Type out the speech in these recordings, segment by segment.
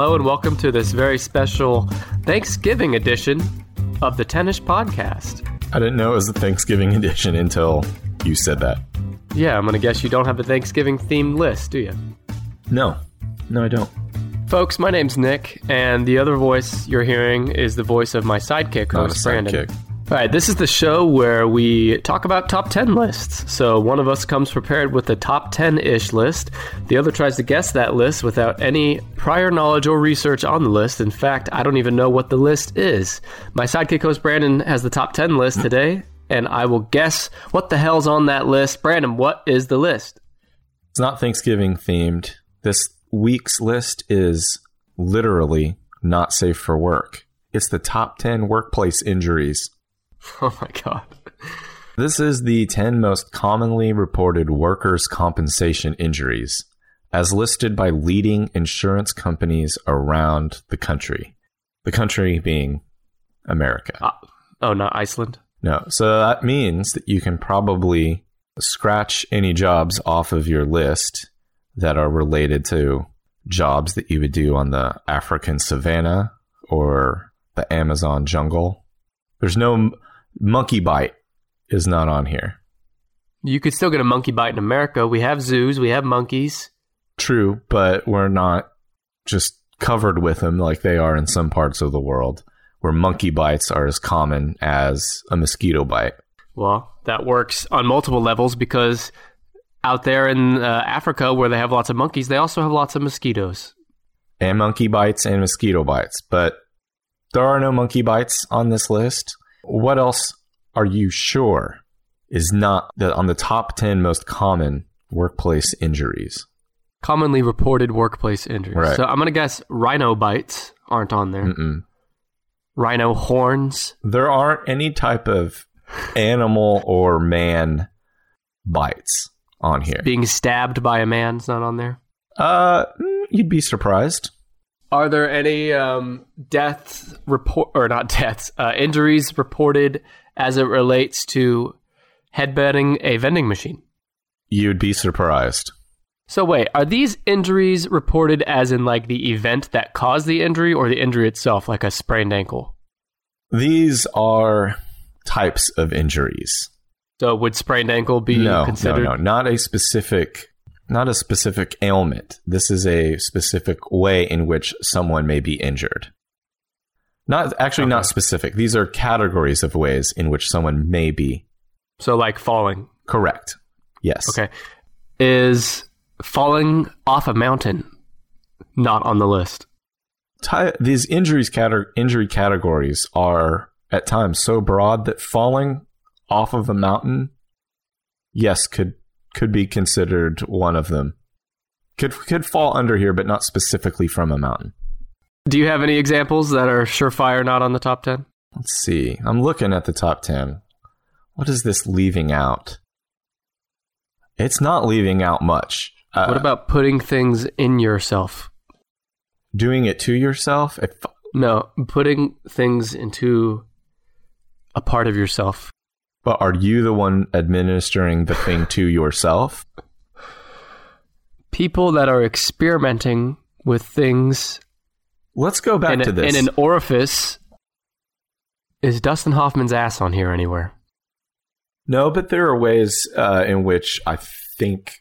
Hello and welcome to this very special Thanksgiving edition of the Tennis Podcast. I didn't know it was the Thanksgiving edition until you said that. Yeah, I'm going to guess you don't have a Thanksgiving themed list, do you? No. No, I don't. Folks, my name's Nick, and the other voice you're hearing is the voice of my sidekick, a host Brandon. sidekick. All right, this is the show where we talk about top 10 lists. So one of us comes prepared with a top 10 ish list. The other tries to guess that list without any prior knowledge or research on the list. In fact, I don't even know what the list is. My sidekick host Brandon has the top 10 list today, and I will guess what the hell's on that list. Brandon, what is the list? It's not Thanksgiving themed. This week's list is literally not safe for work. It's the top 10 workplace injuries. Oh my god. This is the 10 most commonly reported workers' compensation injuries, as listed by leading insurance companies around the country. The country being America. Uh, oh, not Iceland? No. So that means that you can probably scratch any jobs off of your list that are related to jobs that you would do on the African savannah or the Amazon jungle. There's no monkey bite is not on here. You could still get a monkey bite in America. We have zoos, we have monkeys. True, but we're not just covered with them like they are in some parts of the world where monkey bites are as common as a mosquito bite. Well, that works on multiple levels because out there in uh, Africa where they have lots of monkeys, they also have lots of mosquitoes. and monkey bites and mosquito bites, but there are no monkey bites on this list. What else are you sure is not the, on the top 10 most common workplace injuries? Commonly reported workplace injuries. Right. So I'm going to guess rhino bites aren't on there. Mm-mm. Rhino horns. There aren't any type of animal or man bites on here. Being stabbed by a man's not on there. Uh, mm, you'd be surprised. Are there any um, deaths report or not deaths, uh, injuries reported as it relates to headbutting a vending machine? You'd be surprised. So wait, are these injuries reported as in like the event that caused the injury or the injury itself, like a sprained ankle? These are types of injuries. So would sprained ankle be no, considered? no, no, not a specific, not a specific ailment. This is a specific way in which someone may be injured. Not actually, not specific. These are categories of ways in which someone may be So like falling. correct. Yes. Okay. Is falling off a mountain not on the list? Ti- these injuries cate- injury categories are at times so broad that falling off of a mountain, yes, could could be considered one of them. Could could fall under here, but not specifically from a mountain. Do you have any examples that are surefire not on the top 10? Let's see. I'm looking at the top 10. What is this leaving out? It's not leaving out much. Uh, what about putting things in yourself? doing it to yourself? If, No, putting things into a part of yourself. But are you the one administering the thing to yourself? People that are experimenting with things Let's go back in, a- to this. in an orifice. Is Dustin Hoffman's ass on here anywhere? no, but there are ways uh, in which I think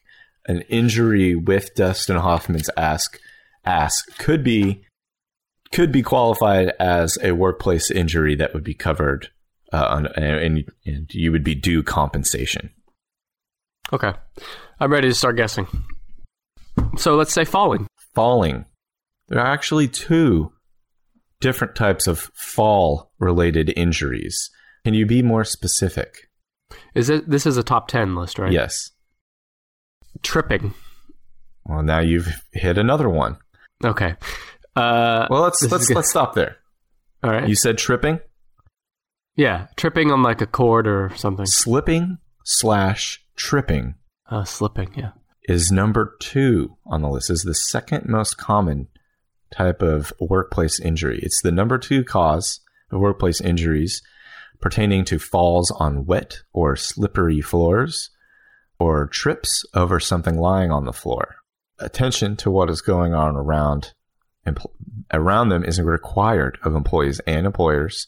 an injury with Dustin Hoffman's ask ass could be could be qualified as a workplace injury that would be covered uh, and, and you would be due compensation. Okay. I'm ready to start guessing. So let's say falling. falling. There are actually two different types of fall related injuries. Can you be more specific? Is it this is a top 10 list, right? Yes. Tripping. Well, now you've hit another one. Okay. Uh Well, let's let's let's stop there. all right. You said tripping, yeah, tripping on like a cord or something. slipping slash tripping Uh slipping, yeah. is number two on the list. Is the second most common type of workplace injury. It's the number two cause of workplace injuries pertaining to falls on wet or slippery floors or trips over something lying on the floor. Attention to what is going on around around them is required of employees and employers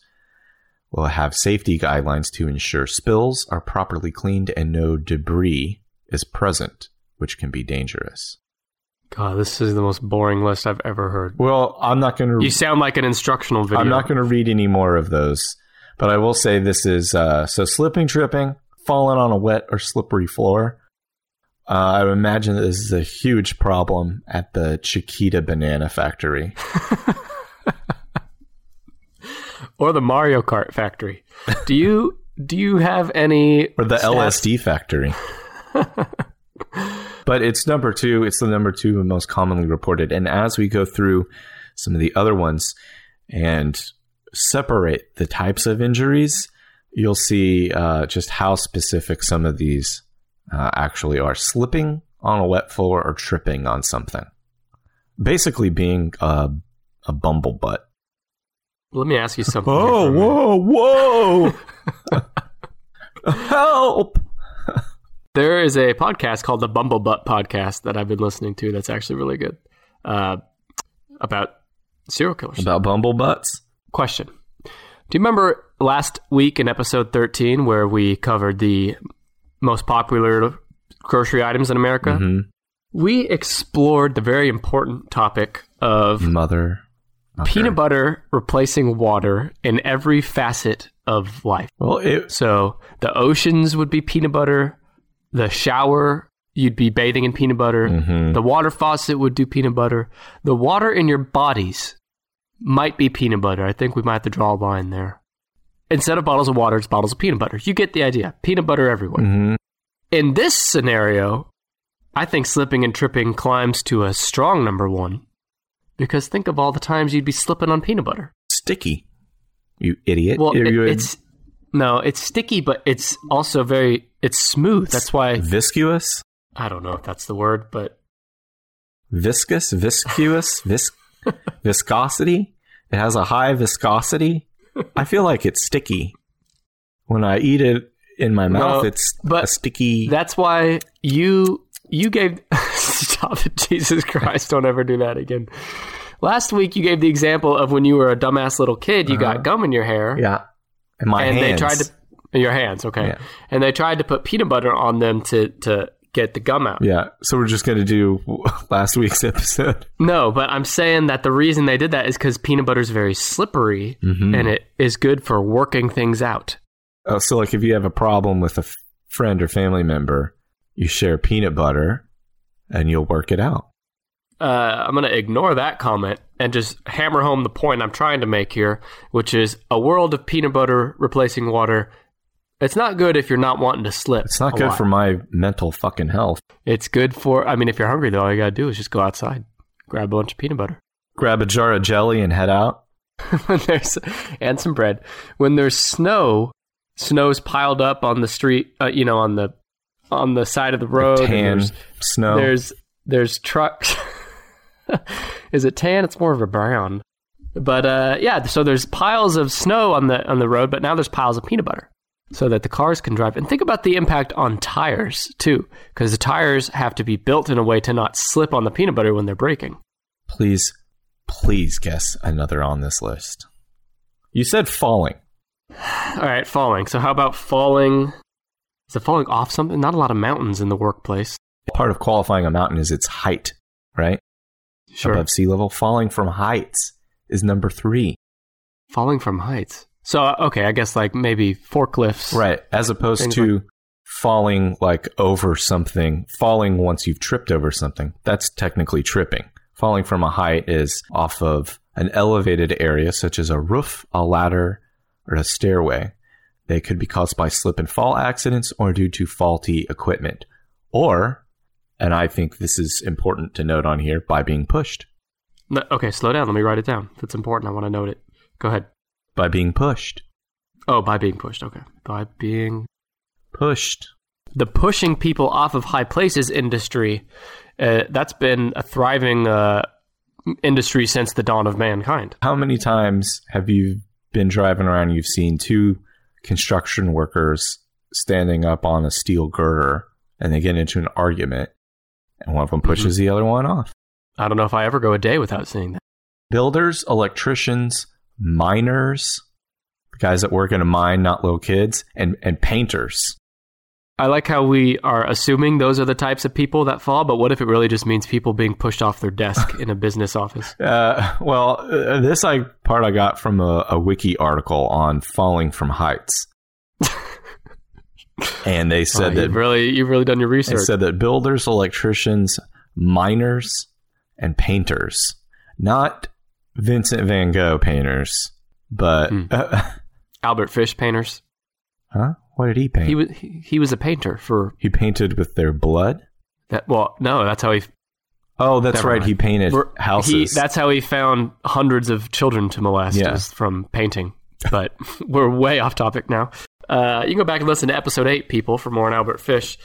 will have safety guidelines to ensure spills are properly cleaned and no debris is present, which can be dangerous. God, this is the most boring list I've ever heard. Well, I'm not going to. You sound like an instructional video. I'm not going to read any more of those, but I will say this is uh, so slipping, tripping, falling on a wet or slippery floor. Uh, I imagine that this is a huge problem at the Chiquita Banana Factory. or the Mario Kart factory. Do you do you have any or the stats- LSD Factory. but it's number two. It's the number two most commonly reported. And as we go through some of the other ones and separate the types of injuries, you'll see uh, just how specific some of these uh, actually are. Slipping on a wet floor or tripping on something. Basically, being a, a bumblebutt. Let me ask you something. Oh, for a minute. whoa, whoa! Help! There is a podcast called the Bumblebutt Podcast that I've been listening to. That's actually really good. Uh, about serial killers. About bumblebutts? Question: Do you remember last week in episode thirteen where we covered the most popular grocery items in America? Mhm. We explored the very important topic of Mother. Peanut butter replacing water in every facet of life. Well, it, So the oceans would be peanut butter. The shower, you'd be bathing in peanut butter. Mhm. The water faucet would do peanut butter. The water in your bodies might be peanut butter. I think we might have to draw a line there. Instead of bottles of water, it's bottles of peanut butter. You get the idea. Peanut butter everywhere. Mhm. In this scenario, I think slipping and tripping climbs to a strong number one. Because think of all the times you'd be slipping on peanut butter. sticky. You idiot. Well, it- you- it's no, it's sticky, but it's also very it's smooth. That's why viscous, I don't know if that's the word, but viscous, viscous, vis- viscosity. It has a high viscosity. I feel like it's sticky. When I eat it in my mouth, No, it's but a sticky. that's why you you gave stop it, Jesus Christ! Don't ever do that again. Last week you gave the example of when you were a dumbass little kid, you Uh-huh. got gum in your hair, yeah, and my and hands. they tried to your hands, okay, Yeah. and they tried to put peanut butter on them to to get the gum out. Yeah, so we're just gonna do last week's episode. No, but I'm saying that the reason they did that is because peanut butter is very slippery Mhm. and it is good for working things out. Oh, so like if you have a problem with a f- friend or family member, you share peanut butter, and you'll work it out. Uh, I'm going to ignore that comment and just hammer home the point I'm trying to make here, which is a world of peanut butter replacing water. It's not good if you're not wanting to slip. It's not good lot. for my mental fucking health. It's good for. I mean, if you're hungry though, all you gotta do is just go outside, grab a bunch of peanut butter. Grab a jar of jelly and head out. when there's and some bread. When there's snow, snow's piled up on the street. Uh, you know, on the on the side of the road. and Tan there's snow. there's there's trucks. Is it tan? It's more of a brown. But uh, yeah, so there's piles of snow on the on the road, but now there's piles of peanut butter, so that the cars can drive. And think about the impact on tires too, because the tires have to be built in a way to not slip on the peanut butter when they're braking. please, please guess another on this list. You said falling. All right, falling. So how about falling? Is it falling off something? Not a lot of mountains in the workplace. Part of qualifying a mountain is its height, right? Sure. Above sea level. Falling from heights is number three. Falling from heights. So uh, okay, I guess like maybe forklifts. Right. As opposed to falling like over something, falling once you've tripped over something. That's technically tripping. Falling from a height is off of an elevated area, such as a roof, a ladder, or a stairway. They could be caused by slip and fall accidents or due to faulty equipment. Or, and I think this is important to note on here, by being pushed. No, okay, slow down. Let me write it down. If it's important, I want to note it. Go ahead. By being pushed. Oh, by being pushed. Okay. By being Pushed. the pushing people off of high places industry. Uh, that's been a thriving uh, industry since the dawn of mankind. How many times have you been driving around and you've seen two construction workers standing up on a steel girder and they get into an argument and one of them pushes mm-hmm. the other one off? I don't know if I ever go a day without seeing that. builders, electricians, miners, guys that work in a mine, not little kids, and, and painters. I like how we are assuming those are the types of people that fall, but what if it really just means people being pushed off their desk in a business office? Uh, well, uh, this I part I got from a, a wiki article on falling from heights, and they said Oh, that you've really you've really done your they research. said that builders, electricians, miners, and painters, not Vincent Van Gogh painters, but Hmm. Albert Fish painters. huh? What did he paint? He was he, he was a painter for He painted with their blood. that. Well, no, that's how he. Oh, that's right. mind. He painted we're- houses. He, that's how he found hundreds of children to molest Yeah. from painting. But we're way off topic now. Uh, you can go back and listen to episode eight, people, for more on Albert Fish.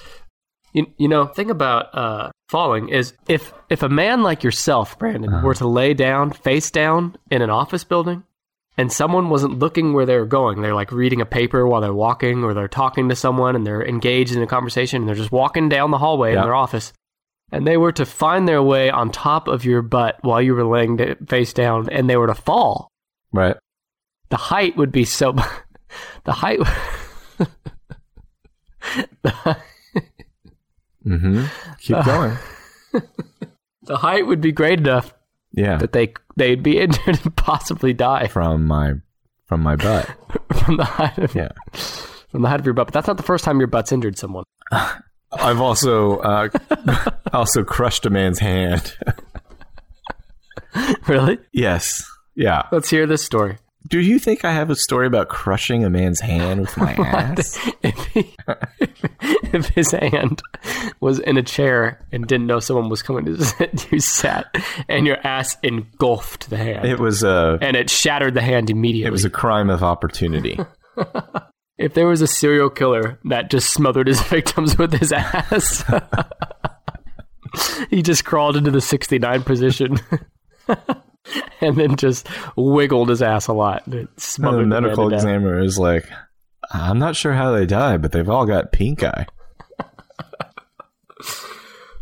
You, you know, thing about uh, falling is if if a man like yourself, Brandon, Uh-huh. were to lay down face down in an office building, and someone wasn't looking where they were going, they're like reading a paper while they're walking, or they're talking to someone and they're engaged in a conversation, and they're just walking down the hallway Yeah. in their office, and they were to find their way on top of your butt while you were laying face down, and they were to fall, right. the height would be so. the height. the, Mm-hmm. Keep going. the height would be great enough Yeah, that they they'd be injured and possibly die from my from my butt. from the height of Yeah. from the height of your butt. But that's not the first time your butt's injured someone. I've also uh, also crushed a man's hand. really? yes. Yeah. Let's hear this story. Do you think I have a story about crushing a man's hand with my ass? if, he, if his hand was in a chair and didn't know someone was coming to sit, you sat and your ass engulfed the hand. It was a and it shattered the hand immediately. it was a crime of opportunity. if there was a serial killer that just smothered his victims with his ass, he just crawled into the 69 position and then just wiggled his ass a lot. and the smothered the man medical examiner is like, I'm not sure how they die, but they've all got pink eye.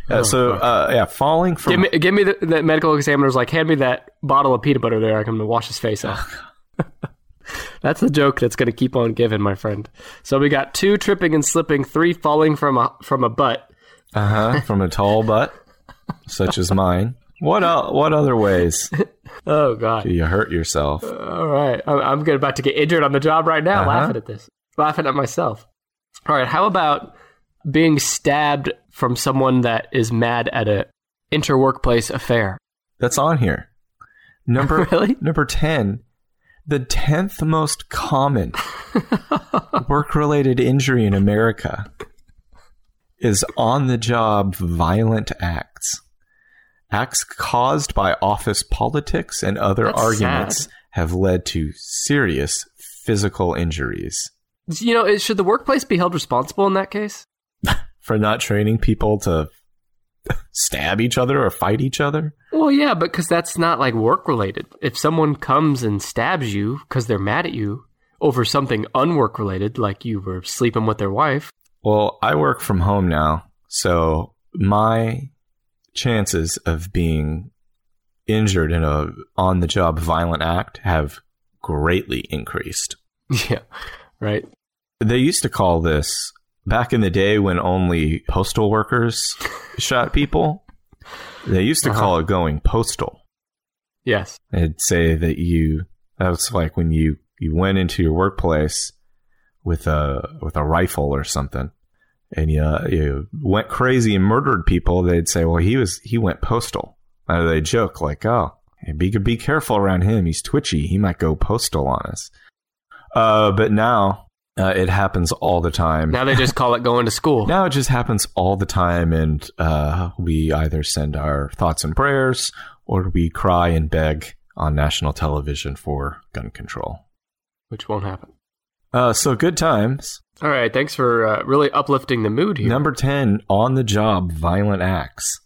Yeah, so uh, yeah, falling from Give me, give me the, the medical examiner's like, hand me that bottle of peanut butter there. I'm gonna wash his face off. that's the joke that's going to keep on giving, my friend. So we got two tripping and slipping, three falling from a from a butt. uh huh from a tall butt, such as mine. What el- what other ways Oh God! do you hurt yourself? All right, I'm, I'm good, about to get injured on the job right now, Uh-huh. laughing at this, laughing at myself. All right, how about being stabbed from someone that is mad at a interworkplace affair? That's on here. Number Really? number ten, the tenth most common work related injury in America is on the job violent acts. Acts caused by office politics and other That's arguments sad. have led to serious physical injuries. You know, should the workplace be held responsible in that case? For not training people to stab each other or fight each other? Well, yeah, but because that's not like work related. If someone comes and stabs you because they're mad at you over something unwork related, like you were sleeping with their wife, Well, I work from home now, so my chances of being injured in a on the job violent act have greatly increased. yeah, right. They used to call this back in the day when only postal workers shot people. They used to Uh-huh. call it going postal. Yes. They'd say that you that was like when you you went into your workplace with a with a rifle or something and you you went crazy and murdered people they'd say well he was he went postal or they joke like oh be be careful around him he's twitchy he might go postal on us uh but now uh, it happens all the time Now they just call it going to school. now it just happens all the time, and uh, we either send our thoughts and prayers or we cry and beg on national television for gun control. which won't happen. Uh, so good times. All right, thanks for uh, really uplifting the mood here. Number 10, on the job violent acts.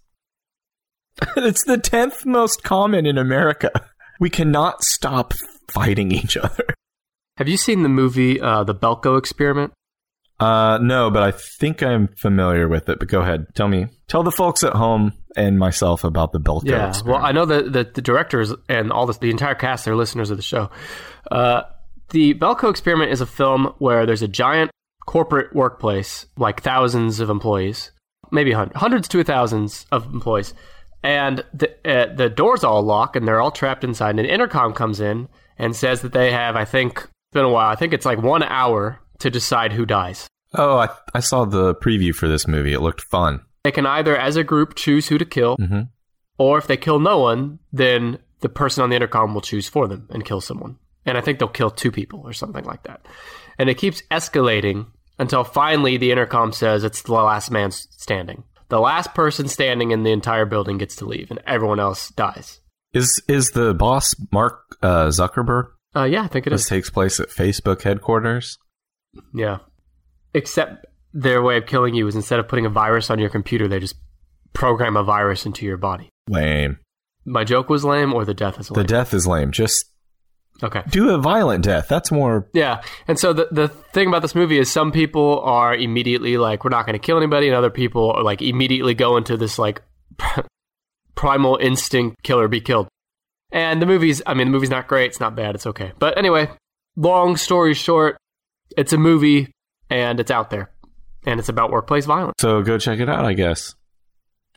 it's the 10th most common in America. We cannot stop fighting each other. Have you seen the movie uh, The Belko Experiment? Uh, no, but I think I'm familiar with it. But go ahead, tell me, tell the folks at home and myself about the Belko Yeah. experiment. Well, I know that the, the directors and all this, the entire cast, they're listeners of the show. Uh, the Belko experiment is a film where there's a giant corporate workplace, like thousands of employees, maybe hundreds, hundreds to thousands of employees, and the uh, the doors all lock and they're all trapped inside. And an intercom comes in and says that they have, I think, it's been a while. I think it's like one hour to decide who dies. oh, I, I saw the preview for this movie. It looked fun. They can either, as a group, choose who to kill, hmm or if they kill no one, then the person on the intercom will choose for them and kill someone. And I think they'll kill two people or something like that. And it keeps escalating until finally the intercom says it's the last man standing. The last person standing in the entire building gets to leave, and everyone else dies. Is is the boss Mark uh, Zuckerberg? Uh, yeah, I think it This is. takes place at Facebook headquarters. Yeah. Except their way of killing you is instead of putting a virus on your computer, they just program a virus into your body. Lame. My joke was lame, or the death is lame. The death is lame. Just okay. do a violent death. That's more. Yeah, and so the the thing about this movie is some people are immediately like we're not going to kill anybody, and other people are like immediately go into this like primal instinct killer be killed. And the movie's I mean the movie's not great, it's not bad, it's okay. But anyway, long story short, it's a movie and it's out there. And it's about workplace violence. So go check it out. I guess.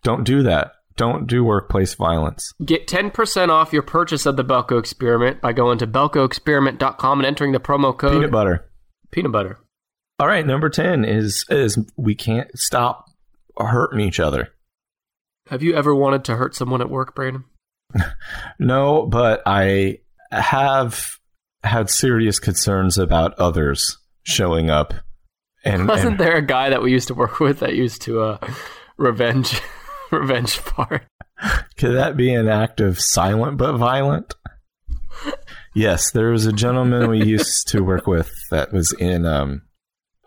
Don't do that. Don't do workplace violence. Get 10% off your purchase of the Belko experiment by going to belkoexperiment.com and entering the promo code Peanut butter. peanut butter. All right, number ten is is we can't stop hurting each other. Have you ever wanted to hurt someone at work, Brandon? No, but I have had serious concerns about others showing up. And, Wasn't and there a guy that we used to work with that used to uh, revenge revenge part? could that be an act of silent but violent? Yes, there was a gentleman we used to work with that was in um,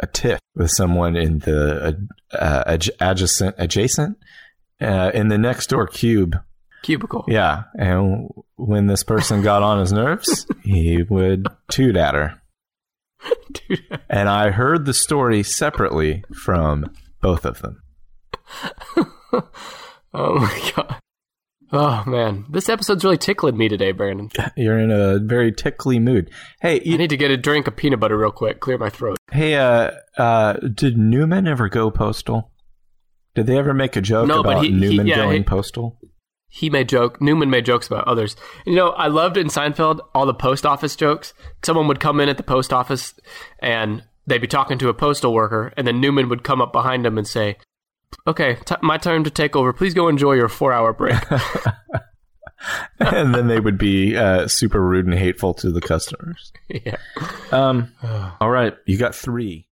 a tiff with someone in the uh, adj- adjacent adjacent uh, in the next door cube. Cubicle. Yeah, and when this person got on his nerves, he would toot at her. Dude, And I heard the story separately from both of them. oh my god. Oh man, this episode's really tickling me today, Brandon. You're in a very tickly mood. Hey, I you, need to get a drink of peanut butter real quick, clear my throat. hey, uh, uh, did Newman ever go postal? Did they ever make a joke No, about he- he- Newman yeah, going he- postal? He made joke. Newman made jokes about others. You know, I loved in Seinfeld all the post office jokes. Someone would come in at the post office, and they'd be talking to a postal worker, and then Newman would come up behind him and say, "Okay, t- my turn to take over. Please go enjoy your four-hour break." and then they would be uh, super rude and hateful to the customers. yeah. Um, all right, you got three.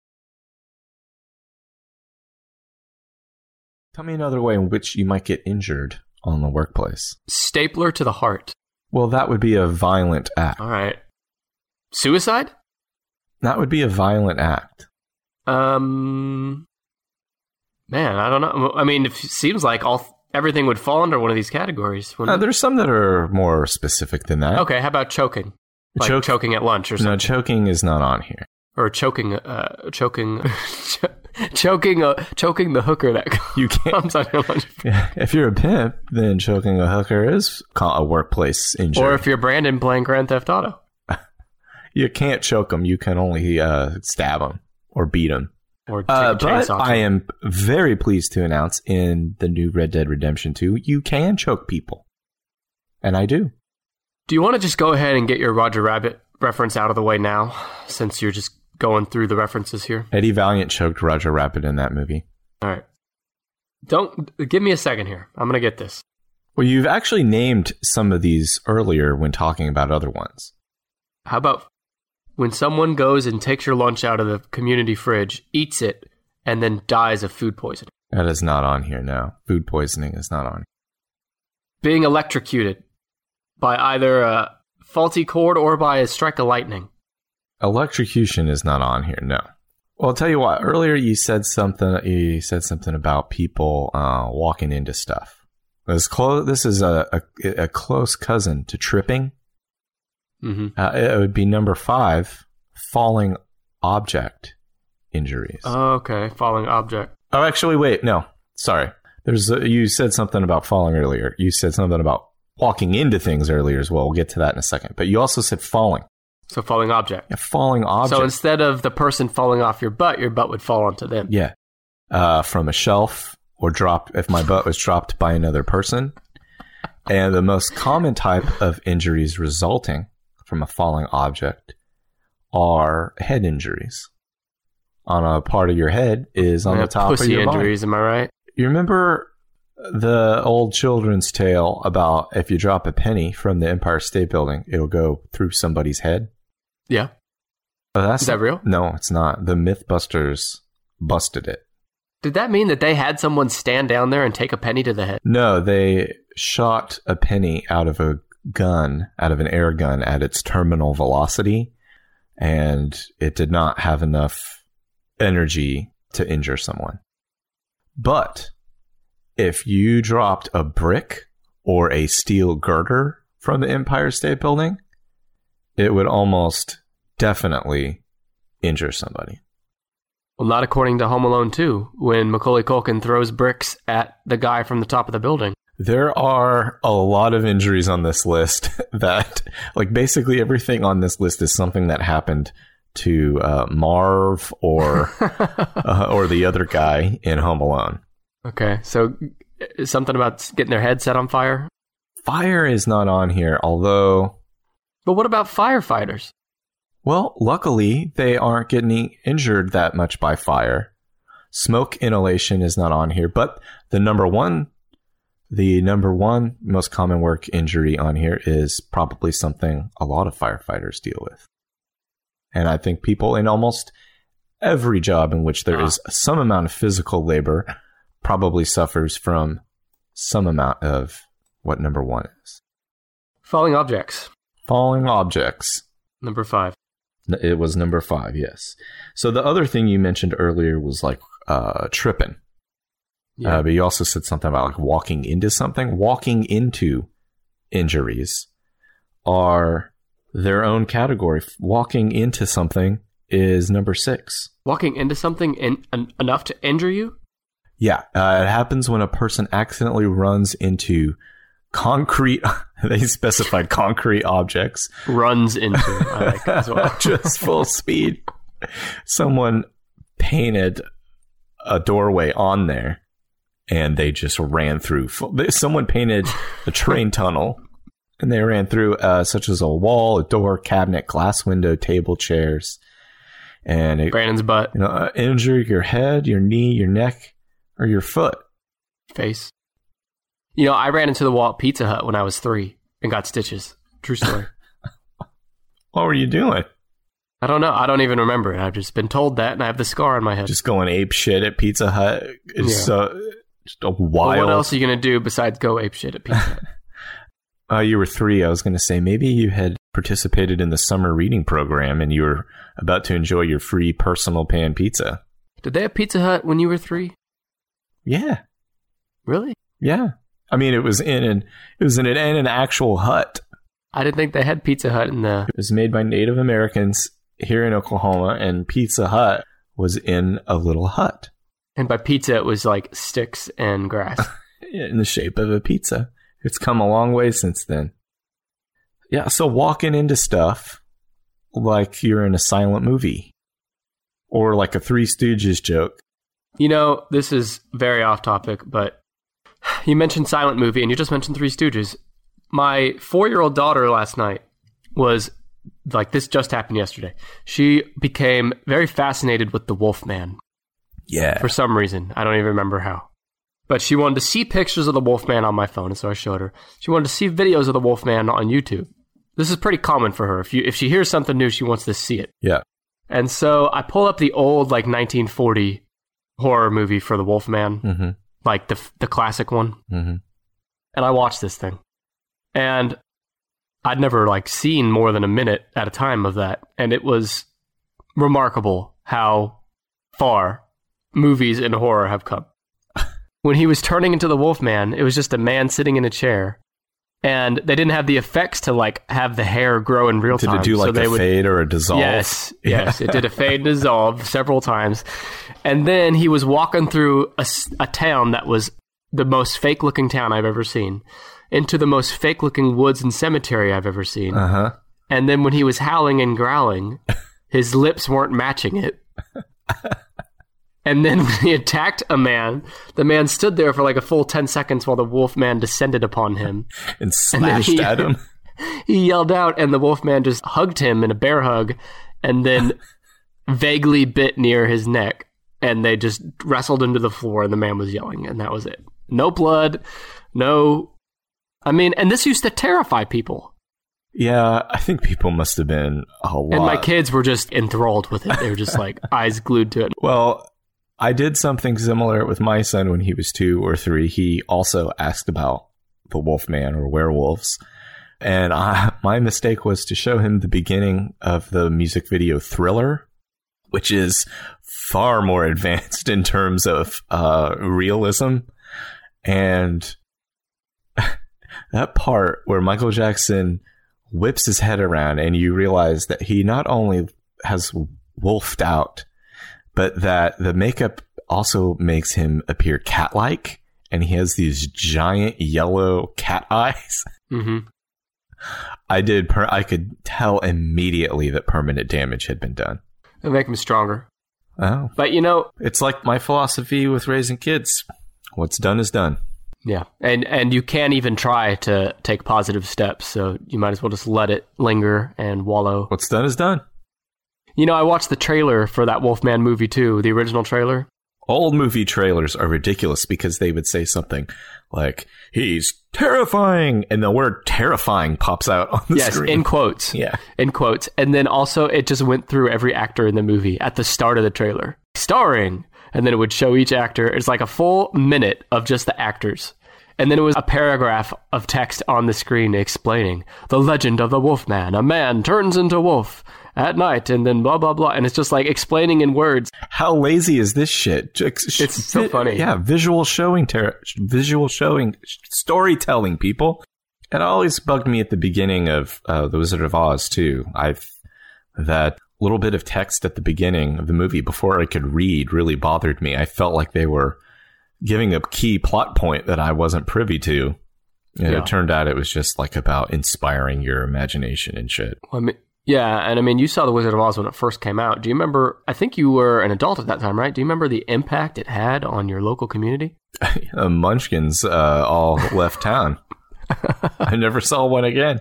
Tell me another way in which you might get injured on the workplace. Stapler to the heart. Well, that would be a violent act. All right. Suicide? That would be a violent act. Um, man, I don't know. I mean, it seems like all everything would fall under one of these categories. Uh, there's some that are more specific than that. okay, how about choking? Like Choke- choking at lunch or No, choking is not on here. or choking, uh, choking, choking, uh, choking the hooker that You can't. comes on your lunch. If you're a pimp, then choking a hooker is a workplace injury. Or if you're Brandon playing Grand Theft Auto. you can't choke them, you can only uh, stab them or beat them. Or take Uh, a but to I am very pleased to announce in the new Red Dead Redemption 2, you can choke people. And I do. Do you want to just go ahead and get your Roger Rabbit reference out of the way now, since you're just going through the references here? Eddie Valiant choked Roger Rabbit in that movie. All right. Don't give me a second here. I'm gonna get this. Well, you've actually named some of these earlier when talking about other ones. How about when someone goes and takes your lunch out of the community fridge, eats it, and then dies of food poisoning? That is not on here now. Food poisoning is not on. Being electrocuted by either a faulty cord or by a strike of lightning. Electrocution is not on here. No. Well, I'll tell you what. Earlier, you said something. You said something about people uh, walking into stuff. This close. This is a, a a close cousin to tripping. Hmm Uh, it would be number five. Falling object injuries. Okay, falling object. oh, actually, wait. No, sorry. There's a, you said something about falling earlier. You said something about walking into things earlier as well. We'll get to that in a second. But you also said falling. So falling object. A falling object. So instead of the person falling off your butt, your butt would fall onto them. yeah. Uh, from a shelf or drop if my butt was dropped by another person. And the most common type of injuries resulting from a falling object are head injuries. On a part of your head is on Yeah, the top of your body. injuries, am I right? You remember the old children's tale about if you drop a penny from the Empire State Building, it'll go through somebody's head? Yeah. Oh, that's Is that real? No, it's not. The Mythbusters busted it. Did that mean that they had someone stand down there and take a penny to the head? No, they shot a penny out of a gun, out of an air gun at its terminal velocity, and it did not have enough energy to injure someone. But if you dropped a brick or a steel girder from the Empire State Building, it would almost definitely injure somebody. Well, not according to Home Alone 2, when Macaulay Culkin throws bricks at the guy from the top of the building. There are a lot of injuries on this list that, like, basically everything on this list is something that happened to uh, Marv or uh, or the other guy in Home Alone. Okay, so something about getting their head set on fire. Fire is not on here, although, But what about firefighters? well, luckily they aren't getting injured that much by fire. Smoke inhalation is not on here, but the number one, the number one most common work injury on here is probably something a lot of firefighters deal with. And I think people in almost every job in which there Ah. is some amount of physical labor probably suffers from some amount of what number one is. Falling objects. Falling objects. Number five. It was number five, yes. So the other thing you mentioned earlier was like uh, tripping. Yeah. Uh, but you also said something about like walking into something. Walking into injuries are their own category. Walking into something is number six. Walking into something in, en- enough to injure you? Yeah, uh, it happens when a person accidentally runs into concrete. they specified concrete objects Runs into. I like as well. just full speed. Someone painted a doorway on there and they just ran through. Someone painted a train tunnel and they ran through, uh, such as a wall, a door, cabinet, glass window, table, chairs. And it, Brandon's butt, you know, uh, injure your head, your knee, your neck, or your foot. face. You know, I ran into the wall at Pizza Hut when I was three and got stitches. True story. What were you doing? I don't know. I don't even remember it. I've just been told that and I have the scar on my head. Just going ape shit at Pizza Hut. It's Yeah. uh, just a Well, what else are you going to do besides go ape shit at Pizza? Uh, you were three. I was going to say maybe you had participated in the summer reading program and you were about to enjoy your free personal pan pizza. Did they have Pizza Hut when you were three? Yeah, Really? yeah. I mean, it was in an it was in an, in an actual hut. I didn't think they had Pizza Hut in the. It was made by Native Americans here in Oklahoma, and Pizza Hut was in a little hut And by pizza, it was like sticks and grass. in the shape of a pizza. It's come a long way since then. Yeah, so walking into stuff like you're in a silent movie or like a Three Stooges joke. You know, this is very off topic, but you mentioned silent movie and you just mentioned Three Stooges. My four year old daughter last night was like, this just happened yesterday. She became very fascinated with the Wolfman Yeah. for some reason. I don't even remember how. But she wanted to see pictures of the Wolfman on my phone, and so I showed her. She wanted to see videos of the Wolfman on YouTube. This is pretty common for her. If you if she hears something new, she wants to see it. Yeah. And so I pull up the old like 1940 horror movie for the Wolfman, Mm-hmm. like the the classic one, Mm-hmm. and I watch this thing. And I'd never like seen more than a minute at a time of that, and it was remarkable how far movies in horror have come. when he was turning into the Wolfman, it was just a man sitting in a chair. And they didn't have the effects to like have the hair grow in real Did time. Did it do so like they a would, fade or a dissolve? Yes, Yeah. yes, it did a fade and dissolve several times, and then he was walking through a town that was the most fake looking town I've ever seen into the most fake looking woods and cemetery I've ever seen. Uh huh. And then when he was howling and growling, his lips weren't matching it. And then when he attacked a man, the man stood there for like a full 10 seconds while the wolf man descended upon him. And then smashed he- at him. He yelled out, and the wolf man just hugged him in a bear hug and then vaguely bit near his neck. And they just wrestled into the floor, and the man was yelling, and that was it. No blood, no. I mean, and this used to terrify people. Yeah, I think people must have been a lot. And my kids were just enthralled with it. They were just like eyes glued to it. Well, I did something similar with my son when he was two or three. He also asked about the Wolfman or werewolves. And I, my mistake was to show him the beginning of the music video Thriller, which is far more advanced in terms of uh, realism. And that part where Michael Jackson whips his head around and you realize that he not only has wolfed out, but that the makeup also makes him appear cat like. And he has these giant yellow cat eyes. hmm I did. Per- I could tell immediately that permanent damage had been done. They make him stronger. Oh, But you know, it's like my philosophy with raising kids. What's done is done. yeah, and and you can't even try to take positive steps. So you might as well just let it linger and wallow. What's done is done. You know, I watched the trailer for that Wolfman movie too, the original trailer. Old movie trailers are ridiculous because they would say something like, he's terrifying, and the word terrifying pops out on the yes, screen. in quotes. yeah. in quotes. And then also it just went through every actor in the movie at the start of the trailer. Starring. And then it would show each actor. It's like a full minute of just the actors. And then it was a paragraph of text on the screen explaining the legend of the Wolfman. A man turns into wolf at night and then blah blah blah. And it's just like explaining in words. How lazy is this shit? It's so funny. Yeah, visual showing, ter- visual showing, storytelling. People. It always bugged me at the beginning of uh, the Wizard of Oz too. I've that little bit of text at the beginning of the movie before I could read really bothered me. I felt like they were giving a key plot point that I wasn't privy to. And Yeah. it turned out it was just like about inspiring your imagination and shit. I mean, yeah, and I mean, you saw The Wizard of Oz when it first came out. Do you remember? I think you were an adult at that time, right? Do you remember the impact it had on your local community? Uh, Munchkins uh, all left town. I never saw one again.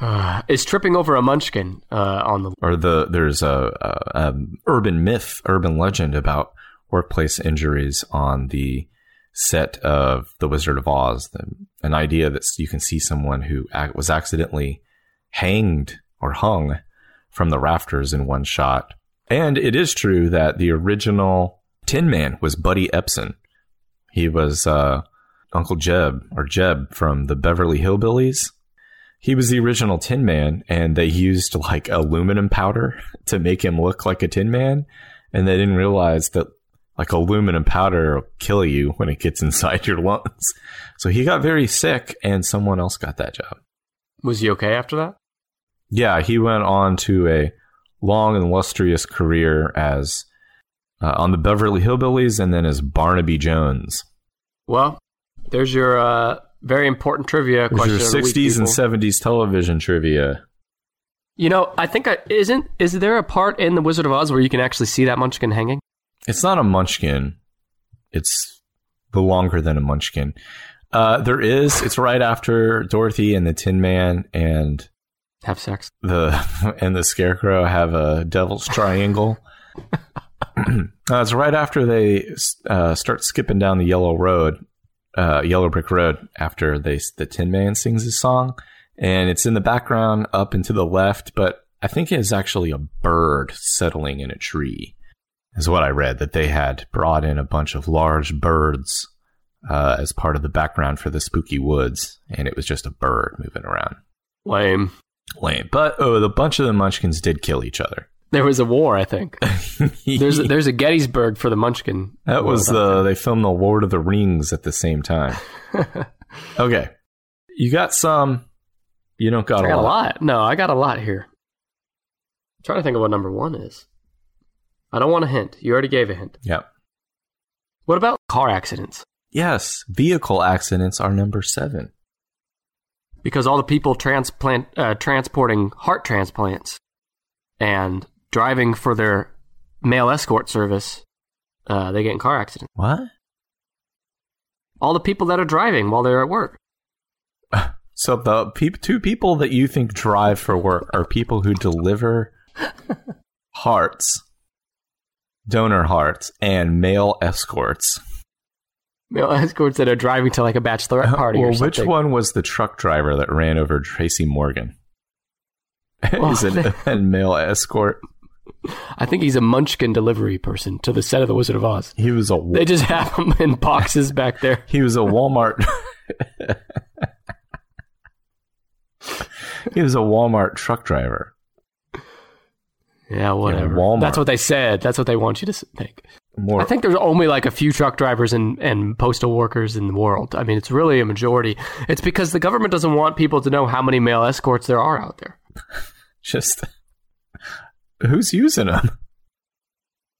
is tripping over a munchkin uh, on the Or the there's a, a, a urban myth, urban legend about workplace injuries on the set of The Wizard of Oz. The, an idea that you can see someone who ac- was accidentally hanged or hung from the rafters in one shot. And it is true that the original Tin Man was Buddy Ebsen. He was uh, Uncle Jeb or Jeb from the Beverly Hillbillies. He was the original Tin Man, and they used like aluminum powder to make him look like a Tin Man, and they didn't realize that like aluminum powder will kill you when it gets inside your lungs. So he got very sick, and someone else got that job. Was he okay after that? Yeah, he went on to a long and illustrious career as uh, on the Beverly Hillbillies, and then as Barnaby Jones. Well, there's your uh, very important trivia There's question. your of the week, 60s and 70s television trivia. You know, I think I isn't. Is there a part in the Wizard of Oz where you can actually see that Munchkin hanging? It's not a munchkin. It's the longer than a munchkin. Uh, there is. It's right after Dorothy and the Tin Man and Have sex. the and the Scarecrow have a Devil's Triangle. uh, it's right after they uh, start skipping down the yellow road, uh, yellow brick road. After they the Tin Man sings his song, and it's in the background up and to the left. But I think it's actually a bird settling in a tree is what I read that they had brought in a bunch of large birds uh, as part of the background for the spooky woods, and it was just a bird moving around. Lame. Lame, but oh, the bunch of the Munchkins did kill each other. There was a war, I think. There's a, there's a Gettysburg for the Munchkin. that was the they filmed the Lord of the Rings at the same time. okay, you got some. You don't got, I a, got a lot. lot. No, I got a lot here. I'm trying to think of what number one is. I don't want a hint. You already gave a hint. Yep. What about car accidents? Yes, vehicle accidents are number seven. Because all the people transplant uh, transporting heart transplants and driving for their male escort service, uh, they get in car accidents. What? All the people that are driving while they're at work. So the peop two people that you think drive for work are people who deliver hearts, donor hearts, and male escorts. Male escorts that are driving to like a bachelorette uh-huh. party well, or which one was the truck driver that ran over Tracy Morgan? Is it a male escort? I think he's a munchkin delivery person to the set of The Wizard of Oz. He was a They just have him in boxes back there. he was a Walmart. he was a Walmart truck driver. Yeah, whatever. Walmart. That's what they said. That's what they want you to think. More I think there's only like a few truck drivers and, and postal workers in the world. I mean, it's really a majority. It's because the government doesn't want people to know how many male escorts there are out there. just who's using them?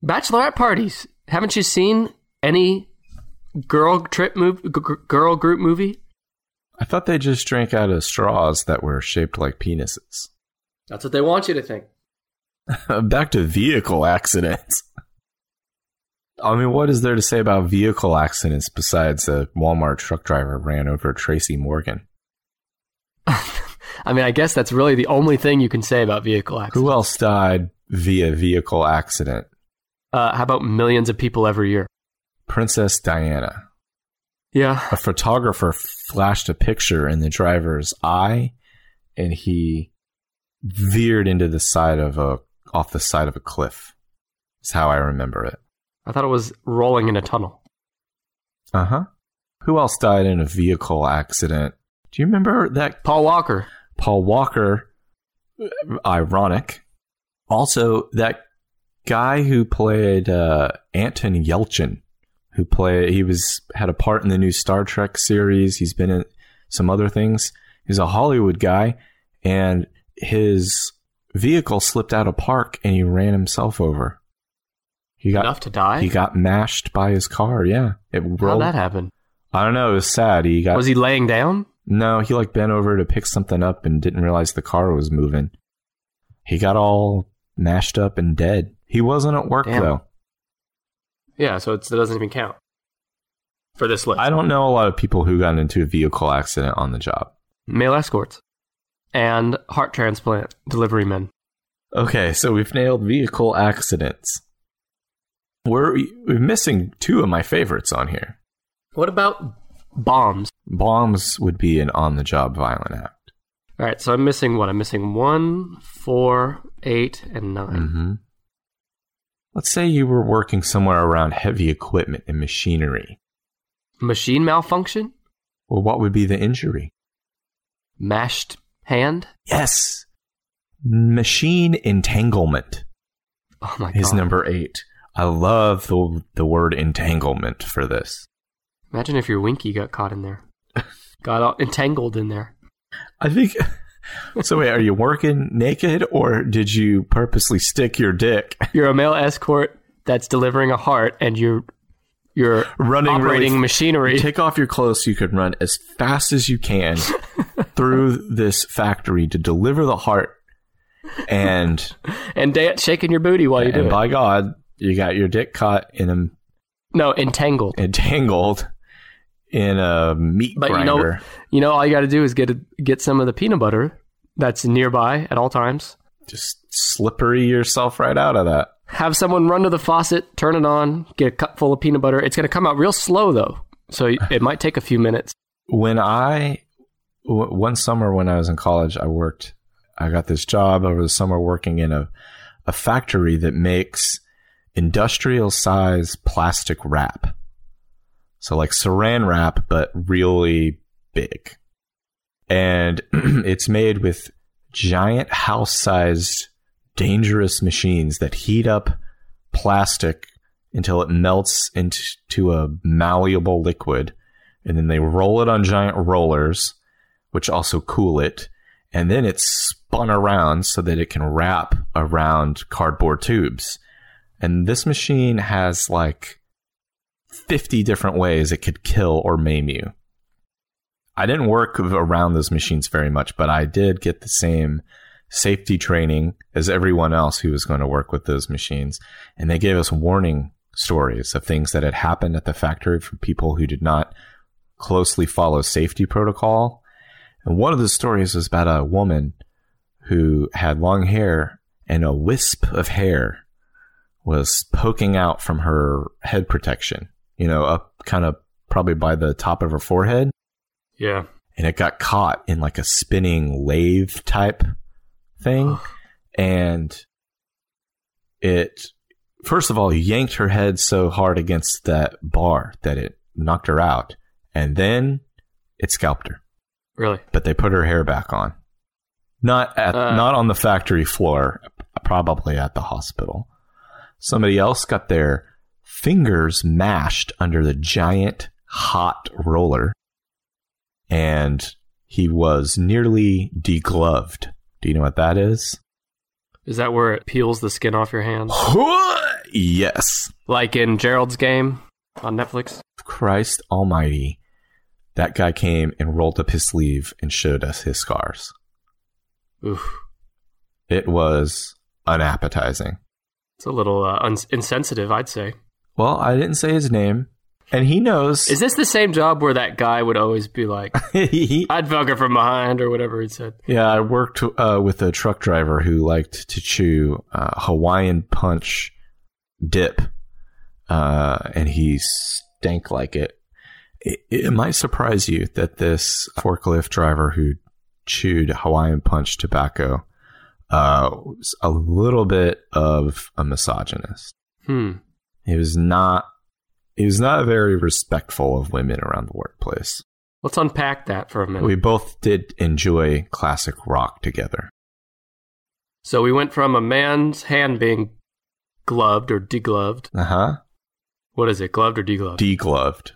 Bachelorette parties. Haven't you seen any girl trip move, g- g- girl group movie? I thought they just drank out of straws that were shaped like penises. That's what they want you to think. Back to vehicle accidents. I mean, what is there to say about vehicle accidents besides a Walmart truck driver ran over Tracy Morgan? I mean, I guess that's really the only thing you can say about vehicle accidents. Who else died via vehicle accident? Uh, how about millions of people every year? Princess Diana. Yeah. A photographer flashed a picture in the driver's eye and he veered into the side of a off the side of a cliff. Is how I remember it. I thought it was rolling in a tunnel. Uh huh. Who else died in a vehicle accident? Do you remember that Paul Walker. Paul Walker? Ironic. Also, that guy who played uh, Anton Yelchin, who played he was had a part in the new Star Trek series. He's been in some other things. He's a Hollywood guy, and his vehicle slipped out of park, and he ran himself over. He got Enough to die? he got mashed by his car. Yeah, it How'd that happen? I don't know. It was sad. He got Was he laying down? no. He like bent over to pick something up and didn't realize the car was moving. He got all mashed up and dead. He wasn't at work Damn. though. Yeah, so it's, it doesn't even count for this list. I don't know a lot of people who got into a vehicle accident on the job. Male escorts and heart transplant delivery men. Okay, so we've nailed vehicle accidents. We're, we're missing two of my favorites on here. What about bombs? Bombs would be an on the job violent act. All right, so I'm missing what? I'm missing one, four, eight, and 9 Mm-hmm. Let's say you were working somewhere around heavy equipment and machinery. Machine malfunction? Well, what would be the injury? Mashed hand? Yes. Machine entanglement Oh my god. is number eight. I love the the word entanglement for this. Imagine if your winky got caught in there. got all entangled in there. I think. So wait, are you working naked or did you purposely stick your dick You're a male escort that's delivering a heart and you're you're running operating really? machinery. Take off your clothes so you can run as fast as you can through this factory to deliver the heart, and and dance shaking your booty while you do and it. by God, you got your dick caught in a No, entangled. entangled in a meat But you grinder. know, you know, all you got to do is get a, get some of the peanut butter that's nearby at all times. Just slippery yourself right out of that. Have someone run to the faucet, turn it on, get a cup full of peanut butter. It's going to come out real slow though, so it might take a few minutes. When I w- one summer when I was in college, I worked. I got this job over the summer working in a a factory that makes industrial size plastic wrap. So like saran wrap, but really big. And it's made with giant house sized dangerous machines that heat up plastic until it melts into a malleable liquid. And then they roll it on giant rollers, which also cool it. And then it's spun around so that it can wrap around cardboard tubes. And this machine has like 50 different ways it could kill or maim you. I didn't work around those machines very much, but I did get the same safety training as everyone else who was going to work with those machines. And they gave us warning stories of things that had happened at the factory from people who did not closely follow safety protocol. And one of the stories was about a woman who had long hair and a wisp of hair was poking out from her head protection, you know, up kind of probably by the top of her forehead. Yeah. And it got caught in like a spinning lathe type thing. and it, first of all, yanked her head so hard against that bar that it knocked her out. And then it scalped her. Really? But they put her hair back on. Not at, Uh. not on the factory floor, probably at the hospital. Somebody else got their fingers mashed under the giant hot roller and he was nearly degloved. Do you know what that is? Is that where it peels the skin off your hands? yes. Like in Gerald's game on Netflix? Christ almighty. That guy came and rolled up his sleeve and showed us his scars. Oof. It was unappetizing. It's a little uh, uns insensitive, I'd say. Well, I didn't say his name, and he knows. Is this the same job where that guy would always be like, I'd fuck her from behind or whatever he said? yeah, I worked uh, with a truck driver who liked to chew uh, Hawaiian punch dip, uh, and he stank like it. it. It might surprise you that this forklift driver who chewed Hawaiian punch tobacco uh, was a little bit of a misogynist. Hmm. He was not. He was not very respectful of women around the workplace. Let's unpack that for a minute. We both did enjoy classic rock together. so we went from a man's hand being gloved or degloved. Uh huh. What is it, gloved or degloved? Degloved.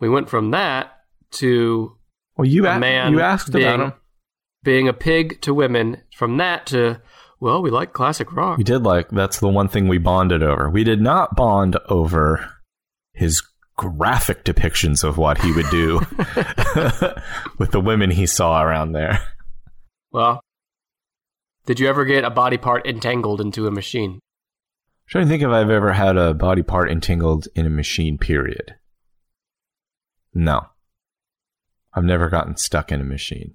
we went from that to Well, you a a- man you asked being, about him. Being a pig to women. From that to, well, we like classic rock. We did like that's the one thing we bonded over. We did not bond over his graphic depictions of what he would do with the women he saw around there. Well, did you ever get a body part entangled into a machine? trying to think if I've ever had a body part entangled in a machine, period. No. I've never gotten stuck in a machine.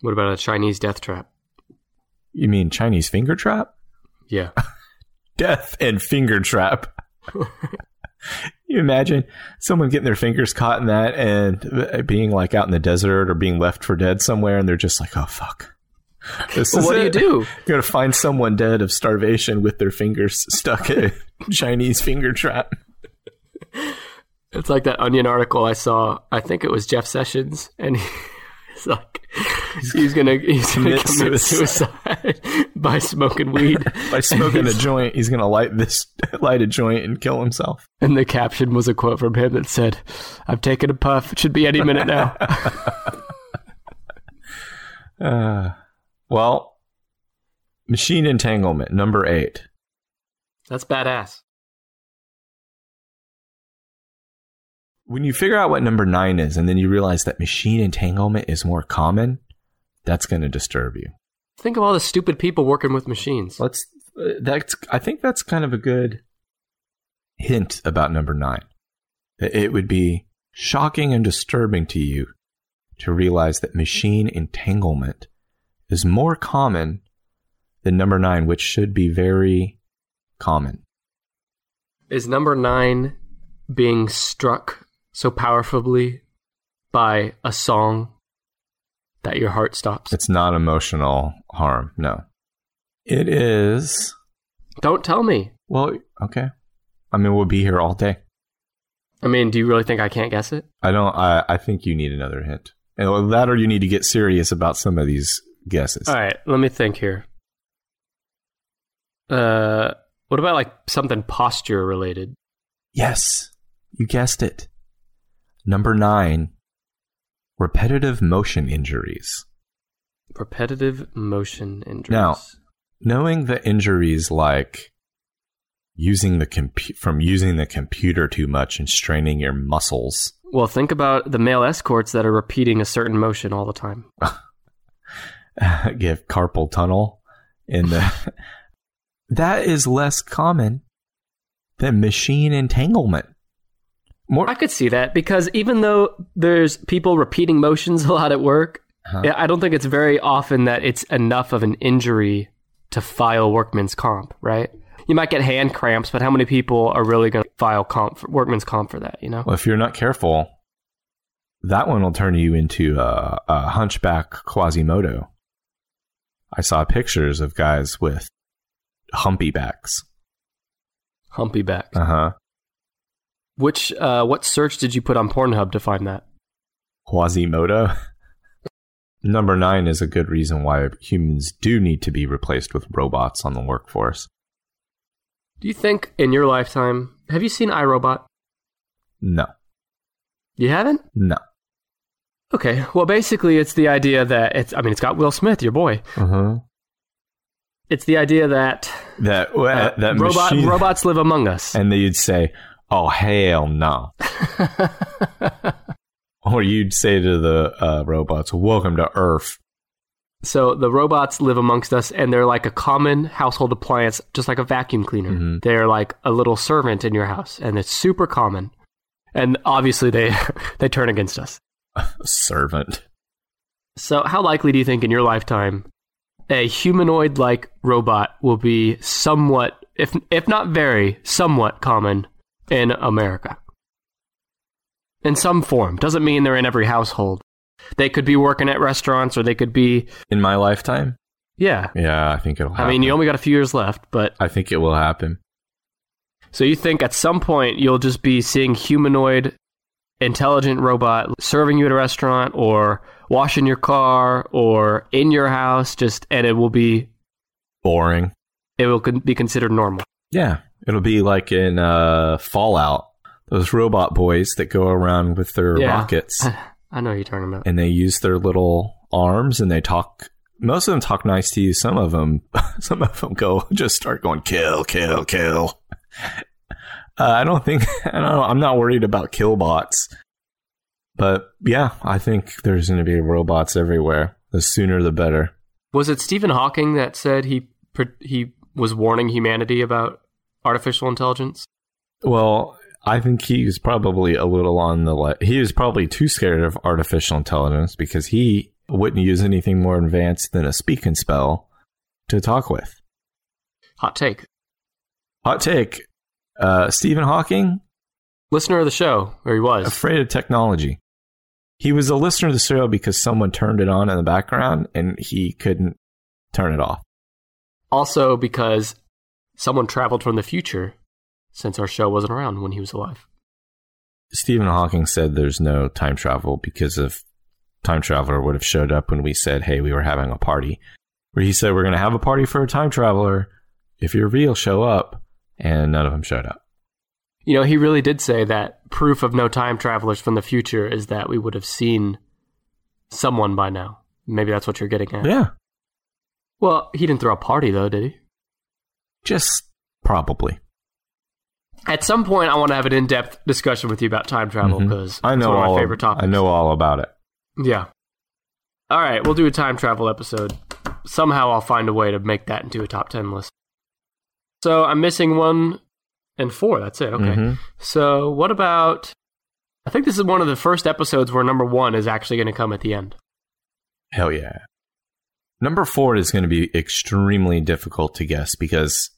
What about a Chinese death trap? You mean Chinese finger trap? Yeah. Death and finger trap. you imagine someone getting their fingers caught in that and being like out in the desert or being left for dead somewhere and they're just like, oh, fuck. This Well, is what do you do? You're going to find someone dead of starvation with their fingers stuck in a Chinese finger trap. It's like that Onion article I saw. I think it was Jeff Sessions, and he's like, he's gonna he's gonna Commit commit suicide by smoking weed. By smoking a joint, he's going to light this, light a joint and kill himself. And the caption was a quote from him that said, "I've taken a puff. It should be any minute now." Uh, well, machine entanglement, number eight. That's badass. When you figure out what number nine is, and then you realize that machine entanglement is more common, that's going to disturb you. Think of all the stupid people working with machines. Let's. Uh, that's. I think that's kind of a good hint about number nine. That it would be shocking and disturbing to you to realize that machine entanglement is more common than number nine, which should be very common. Is number nine being struck so powerfully by a song that your heart stops? It's not emotional harm. No, it is. Don't tell me. Well, okay. I mean, we'll be here all day. I mean, do you really think I can't guess it? I don't. I, I think you need another hint. And that, or you need to get serious about some of these guesses. All right, let me think here. Uh, what about like something posture related? Yes, you guessed it. Number nine. Repetitive motion injuries. Repetitive motion injuries. Now- Knowing the injuries like using the compu- from using the computer too much and straining your muscles. Well, think about the male escorts that are repeating a certain motion all the time. Give carpal tunnel in the. that is less common than machine entanglement. More, I could see that because even though there's people repeating motions a lot at work, huh? I don't think it's very often that it's enough of an injury to file workman's comp, right? You might get hand cramps, but how many people are really going to file comp for, workman's comp for that? You know, well, if you're not careful, that one will turn you into a, a hunchback Quasimodo. I saw pictures of guys with humpy backs. Humpy backs. Uh huh. Which uh, what search did you put on Pornhub to find that? Quasimodo. Number nine is a good reason why humans do need to be replaced with robots on the workforce. Do you think in your lifetime have you seen iRobot? No. You haven't? No. Okay. Well, basically, it's the idea that it's. I mean, it's got Will Smith, your boy. Uh-huh. It's the idea that that uh, that robot machine, robots live among us, and you'd say, "Oh hell no," or you'd say to the uh, robots, "Welcome to Earth." So the robots live amongst us, and they're like a common household appliance, just like a vacuum cleaner. Mm-hmm. They're like a little servant in your house, and it's super common. And obviously, they they turn against us. servant. So, how likely do you think in your lifetime a humanoid like robot will be somewhat, if, if not very, somewhat common in America? In some form. Doesn't mean they're in every household. They could be working at restaurants or they could be. In my lifetime? Yeah. Yeah, I think it'll happen. I mean, you only got a few years left, but. I think it will happen. So you think at some point you'll just be seeing humanoid intelligent robot serving you at a restaurant or washing your car or in your house just and it will be boring it will be considered normal yeah it'll be like in uh, fallout. Those robot boys that go around with their yeah. rockets. I know you're talking about. And they use their little arms and they talk most of them talk nice to you. Some of them some of them go just start going kill kill kill. Uh, I don't think I don't know, I'm not worried about killbots, but yeah, I think there's going to be robots everywhere. The sooner, the better. Was it Stephen Hawking that said he he was warning humanity about artificial intelligence? Well, I think he's probably a little on the le- he was probably too scared of artificial intelligence because he wouldn't use anything more advanced than a speak and spell to talk with. Hot take. Hot take. Uh, Stephen Hawking, listener of the show, or he was afraid of technology. He was a listener of the show because someone turned it on in the background and he couldn't turn it off. Also, because someone traveled from the future since our show wasn't around when he was alive. Stephen Hawking said there's no time travel because if time traveler would have showed up when we said, "Hey, we were having a party," where he said, "We're going to have a party for a time traveler. If you're real, show up." and none of them showed up. You know, he really did say that proof of no time travelers from the future is that we would have seen someone by now. Maybe that's what you're getting at. Yeah. Well, he didn't throw a party though, did he? Just probably. At some point, I want to have an in-depth discussion with you about time travel because mm-hmm. I know one of my favorite topics. I know all about it. Yeah. All right, we'll do a time travel episode. Somehow, I'll find a way to make that into a top ten list. So I'm missing one and four. That's it. Okay. Mm-hmm. So what about? I think this is one of the first episodes where number one is actually going to come at the end. Hell yeah. Number four is going to be extremely difficult to guess because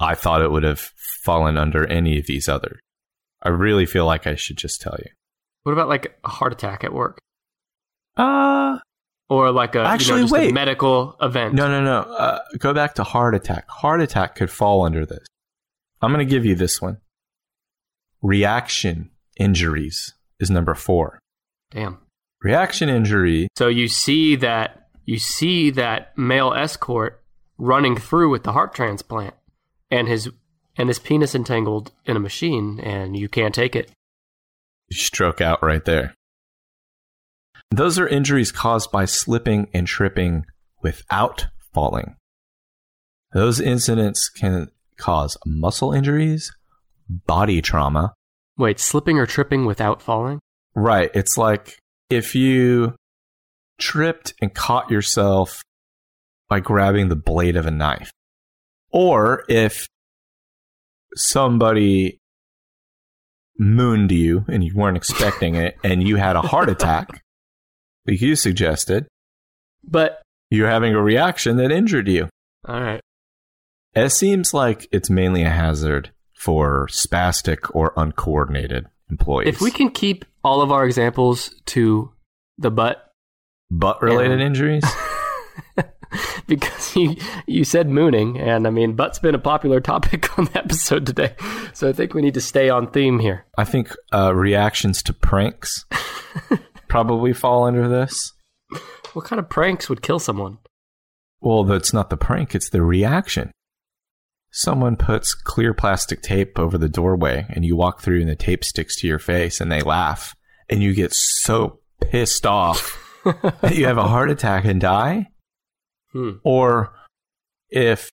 I thought it would have fallen under any of these other. I really feel like I should just tell you. What about like a heart attack at work? Uh, or like a actually you know, wait. A medical event. No, no, no. Uh, go back to heart attack. Heart attack could fall under this. I'm going to give you this one. Reaction injuries is number four. Damn. Reaction injury. So you see that you see that male escort running through with the heart transplant, and his and his penis entangled in a machine, and you can't take it. You stroke out right there. Those are injuries caused by slipping and tripping without falling. Those incidents can cause muscle injuries, body trauma. Wait, slipping or tripping without falling? Right. It's like if you tripped and caught yourself by grabbing the blade of a knife, or if somebody mooned you and you weren't expecting it and you had a heart attack, like you suggested, But you're having a reaction that injured you. all right. It seems like it's mainly a hazard for spastic or uncoordinated employees. If we can keep all of our examples to the butt, butt related injuries, because you you said mooning, and I mean butt's been a popular topic on the episode today, so I think we need to stay on theme here. I think uh, reactions to pranks probably fall under this. What kind of pranks would kill someone? Well, that's not the prank, it's the reaction. Someone puts clear plastic tape over the doorway and you walk through and the tape sticks to your face and they laugh and you get so pissed off that you have a heart attack and die. Hmm. Or if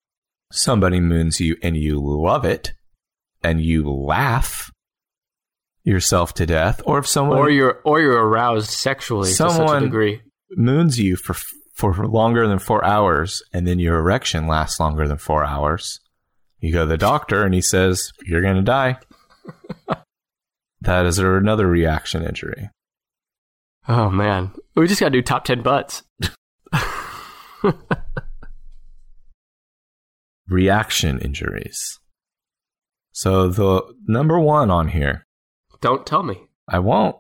somebody moons you and you love it and you laugh yourself to death, or if someone Or you're or you're aroused sexually to such a degree. moons you for for longer than four hours, and then your erection lasts longer than four hours, you go to the doctor and he says you're going to die. that is another reaction injury. Oh man, we just gotta do top ten butts. Reaction injuries. So the number one on here, Don't tell me, I won't,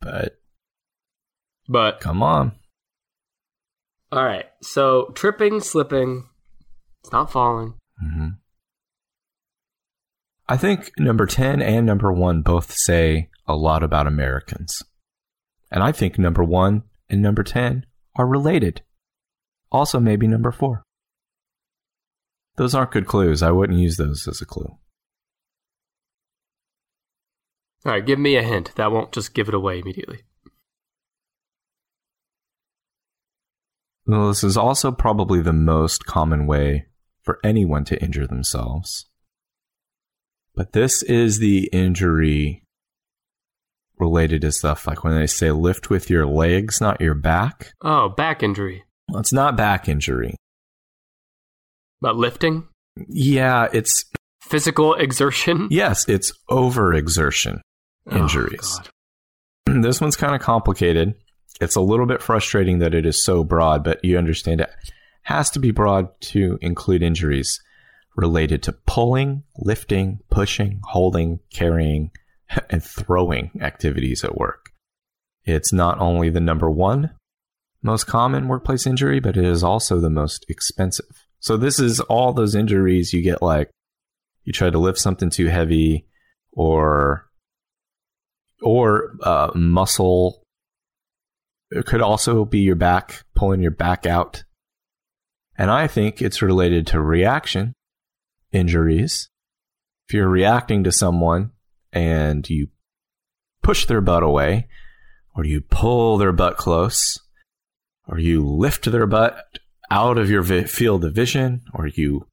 but but come on. all right. So tripping, slipping, it's not falling. hmm I think number 10 and number 1 both say a lot about Americans. And I think number 1 and number 10 are related. Also, maybe number 4. Those aren't good clues. I wouldn't use those as a clue. All right, give me a hint. That won't just give it away immediately. Well, this is also probably the most common way for anyone to injure themselves. But this is the injury related to stuff like when they say lift with your legs, not your back. Oh, back injury. It's not back injury. But lifting, Yeah, it's physical exertion. yes, it's overexertion Oh, injuries. God. this one's kind of complicated. It's a little bit frustrating that it is so broad, but you understand it has to be broad to include injuries related to pulling, lifting, pushing, holding, carrying, and throwing activities at work. It's not only the number one most common workplace injury, but it is also the most expensive. So this is all those injuries you get like you try to lift something too heavy or or uh, muscle. It could also be your back, pulling your back out. And I think it's related to reaction injuries. If you're reacting to someone and you push their butt away, or you pull their butt close, or you lift their butt out of your vi- field of vision, or you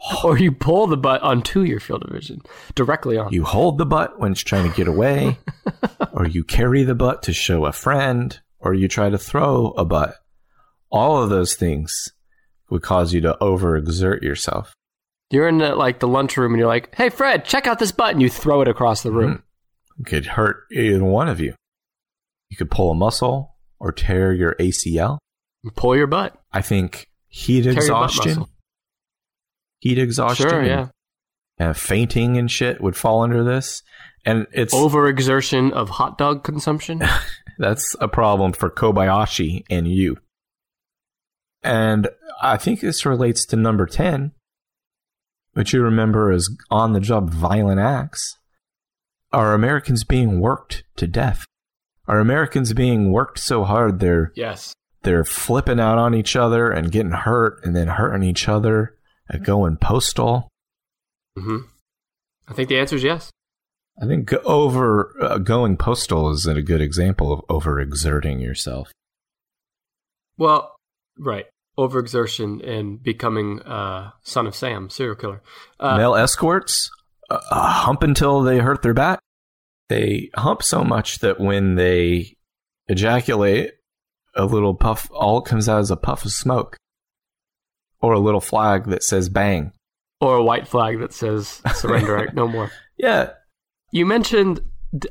Or you pull the butt onto your field of vision directly on. you hold the butt when it's trying to get away, or you carry the butt to show a friend, or you try to throw a butt. All of those things would cause you to overexert yourself. You're in the, like the lunchroom and you're like, "Hey, Fred, check out this butt," and you throw it across the room. Mm-hmm. It could hurt either one of you. You could pull a muscle or tear your ACL. Pull your butt. I think heat Tear exhaustion, heat exhaustion, Sure, and- yeah. and fainting and shit would fall under this. And it's Overexertion of hot dog consumption. That's a problem for Kobayashi and you. And I think this relates to number 10, which you remember as on the job violent acts. Are Americans being worked to death? Are Americans being worked so hard they're yes. they're flipping out on each other and getting hurt and then hurting each other and going postal? Mm-hmm. I think the answer is yes. I think over uh, going postal is a good example of overexerting yourself. Well, right. overexertion and becoming uh, son of Sam, serial killer. Uh, Male escorts uh, hump until they hurt their back. They hump so much that when they ejaculate, a little puff, all it comes out is a puff of smoke, or a little flag that says "bang." or a white flag that says surrender, no more. Yeah, You mentioned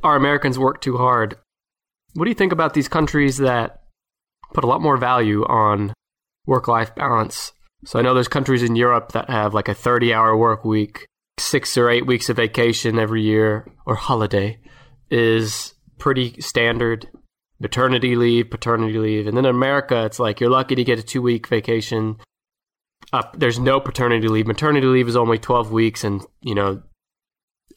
our Americans work too hard. What do you think about these countries that put a lot more value on work life balance? So I know there's countries in Europe that have like a 30 hour work week, six or eight weeks of vacation every year or holiday is pretty standard. Maternity leave, paternity leave. And then in America, it's like you're lucky to get a two week vacation. Up, there's no paternity leave. Maternity leave is only 12 weeks, and you know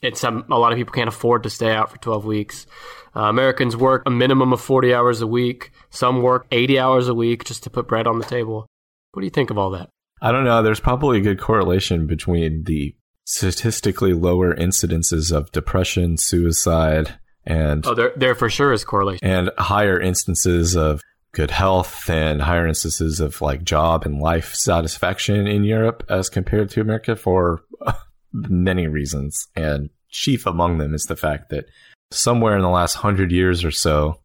it's some a lot of people can't afford to stay out for 12 weeks. Uh, Americans work a minimum of 40 hours a week. Some work 80 hours a week just to put bread on the table. What do you think of all that? I don't know. There's probably a good correlation between the statistically lower incidences of depression, suicide, and Oh, there there for sure is correlation. and higher instances of good health and higher instances of like job and life satisfaction in Europe as compared to America for many reasons. And chief among them is the fact that somewhere in the last hundred years or so,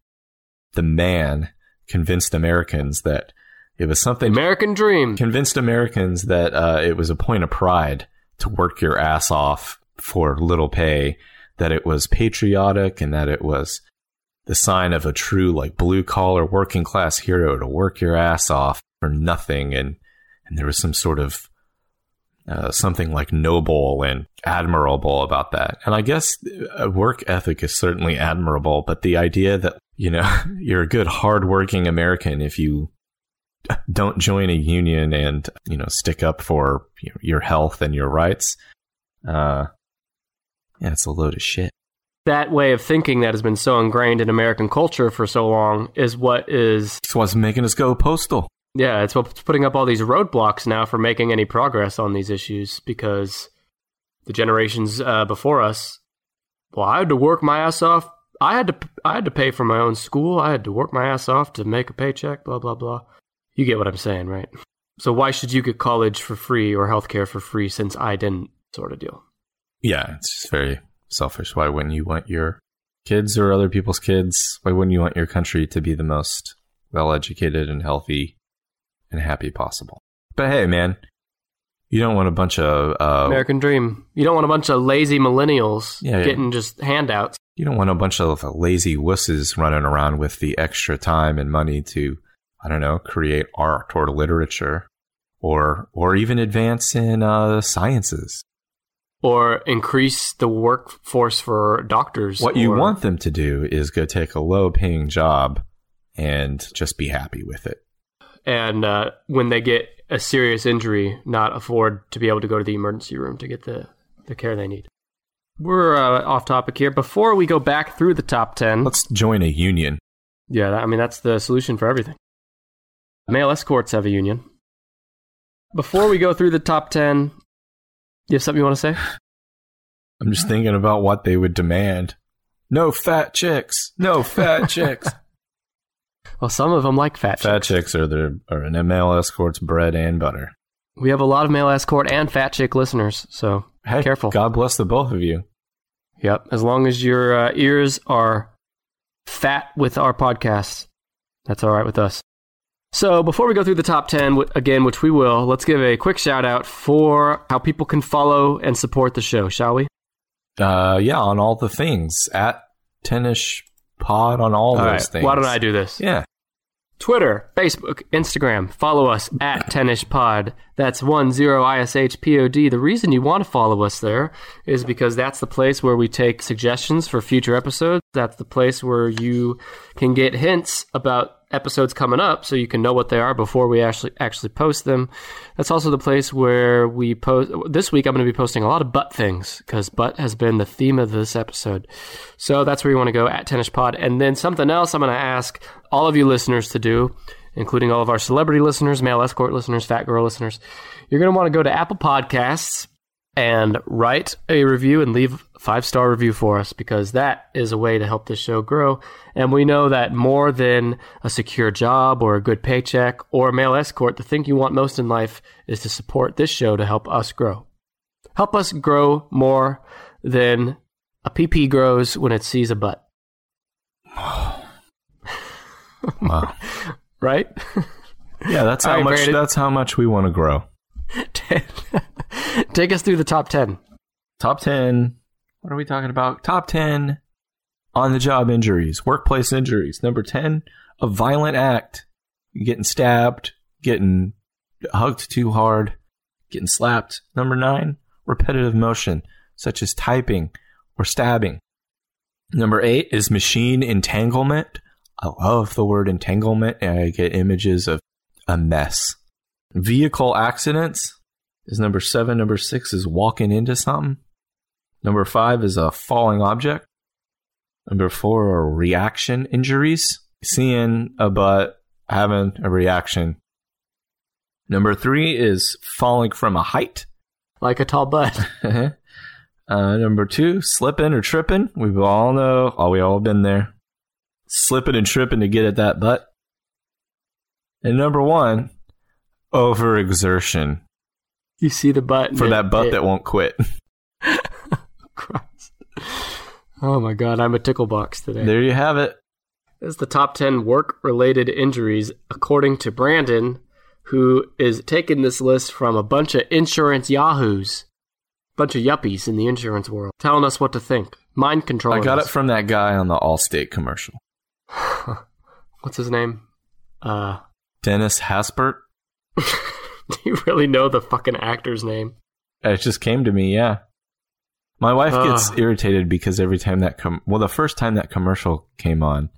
the man convinced Americans that it was something American dream. convinced Americans that uh, it was a point of pride to work your ass off for little pay, that it was patriotic, and that it was the sign of a true like blue collar working class hero to work your ass off for nothing, and and there was some sort of uh, something like noble and admirable about that. And I guess a work ethic is certainly admirable, but the idea that you know you're a good hardworking American if you don't join a union and you know stick up for your health and your rights uh yeah it's a load of shit That way of thinking that has been so ingrained in American culture for so long is what is it's what's making us go postal yeah, it's what's putting up all these roadblocks now for making any progress on these issues because the generations uh, before us, well, I had to work my ass off. I had to I had to pay for my own school. I had to work my ass off to make a paycheck. Blah blah blah. You get what I'm saying, right? So why should you get college for free or healthcare for free since I didn't? Sort of deal. yeah it's just very selfish why wouldn't you want your kids or other people's kids why wouldn't you want your country to be the most well educated and healthy and happy possible but hey man you don't want a bunch of uh, American dream. You don't want a bunch of lazy millennials Yeah, yeah. getting just handouts. You don't want a bunch of lazy wusses running around with the extra time and money to, I don't know, create art or literature, or or even advance in uh, sciences. or increase the workforce for doctors. What you want them to do is go take a low-paying job and just be happy with it. and uh, when they get a serious injury, not afford to be able to go to the emergency room to get the, the care they need. We're uh, off topic here. Before we go back through the top 10, Let's join a union. yeah, I mean, that's the solution for everything. Male escorts have a union. Before we go through the top 10, you have something you want to say? I'm just thinking about what they would demand. No fat chicks. No fat chicks. Well, some of them like fat, fat chicks. chicks are the are an ML escort's bread and butter. We have a lot of male escort and fat chick listeners, so Hey, Careful. God bless the both of you. Yep. As long as your uh, ears are fat with our podcast, that's all right with us. So before we go through the top 10, again, which we will, let's give a quick shout out for how people can follow and support the show, shall we? Uh, yeah, on all the things at 10ish Pod on all, All those right. things. Why don't I do this? Yeah, Twitter, Facebook, Instagram. Follow us at 10ish Pod. That's one zero ISHPOD. The reason you want to follow us there is because that's the place where we take suggestions for future episodes. That's the place where you can get hints about episodes coming up so you can know what they are before we actually actually post them. That's also the place where we post this week I'm going to be posting a lot of butt things because butt has been the theme of this episode. So that's where you want to go at 10ish Pod. And then something else I'm going to ask all of you listeners to do, including all of our celebrity listeners, male escort listeners, fat girl listeners. You're going to want to go to Apple Podcasts and write a review and leave five star review for us because that is a way to help this show grow. And we know that more than a secure job or a good paycheck or a male escort, the thing you want most in life is to support this show to help us grow. Help us grow more than a PP grows when it sees a butt. Wow. right? Yeah, that's how right, much. Brandon. That's how much we want to grow. Take us through the top 10. Top ten. What are we talking about? Top ten on the job injuries, workplace injuries. Number ten, a violent act, getting stabbed, getting hugged too hard, getting slapped. Number nine, repetitive motion, such as typing or stabbing. Number eight is machine entanglement. I love the word entanglement, and I get images of a mess. Vehicle accidents is number seven. Number six is walking into something. Number five is a falling object. Number four are reaction injuries, seeing a butt, having a reaction. Number three is falling from a height. Like a tall butt. uh, number two, slipping or tripping. We all know, oh, we all been there. Slipping and tripping to get at that butt. And number one, overexertion You see the butt. for it- that butt it- that won't quit. Oh my god, I'm a tickle box today. There you have it. This is the top 10 work related injuries according to Brandon, who is taking this list from a bunch of insurance yahoos, bunch of yuppies in the insurance world, telling us what to think. Mind control. I got it from that guy on the Allstate commercial. What's his name? Uh, Dennis Haysbert. do you really know the fucking actor's name? It just came to me, yeah. My wife gets Ugh. irritated because every time that com- well, the first time that commercial came on,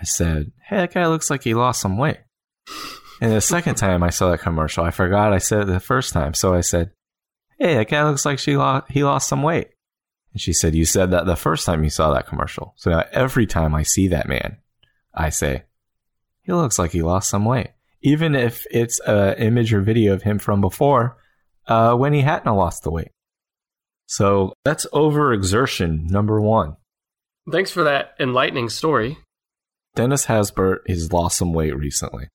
I said, "Hey, that guy looks like he lost some weight." And the second time I saw that commercial, I forgot I said it the first time, so I said, "Hey, that guy looks like she lost he lost some weight." And she said, "You said that the first time you saw that commercial." So now every time I see that man, I say, "He looks like he lost some weight," even if it's an image or video of him from before uh, when he hadn't lost the weight. So that's overexertion number one. Thanks for that enlightening story. Dennis Haysbert has lost some weight recently.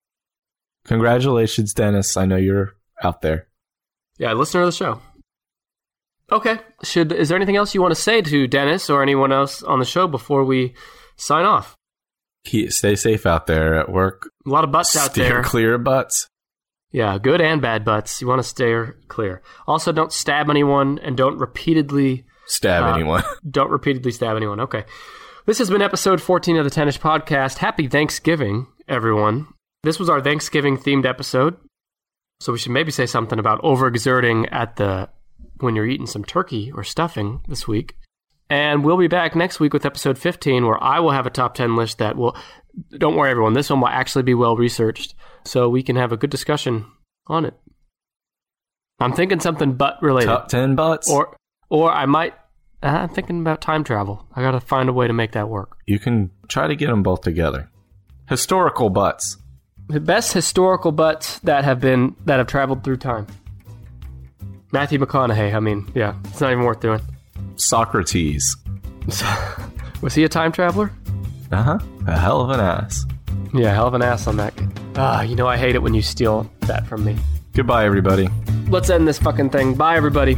Congratulations, Dennis. I know you're out there. Yeah, listener of the show. Okay. Should is there anything else you want to say to Dennis or anyone else on the show before we sign off? Keep, stay safe out there at work. A lot of butts out Steer there. clear butts. Yeah, good and bad butts. You want to stay clear. Also, don't stab anyone and don't repeatedly Stab Uh, anyone. don't repeatedly stab anyone. Okay. This has been episode 14 of the 10ish Podcast. Happy Thanksgiving, everyone. This was our Thanksgiving themed episode. So we should maybe say something about overexerting at the when you're eating some turkey or stuffing this week. And we'll be back next week with episode 15 where I will have a top 10 list that will don't worry everyone, this one will actually be well researched so we can have a good discussion on it. I'm thinking something butt related. Top 10 butts. Or or I might uh, I'm thinking about time travel. I got to find a way to make that work. you can try to get them both together. Historical butts. The best historical butts that have been that have traveled through time. Matthew McConaughey. I mean, yeah, it's not even worth doing. Socrates. Was he a time traveler? Uh huh. A hell of an ass. Yeah, hell of an ass on that. Ah, you know I hate it when you steal that from me. Goodbye, everybody. Let's end this fucking thing. Bye, everybody.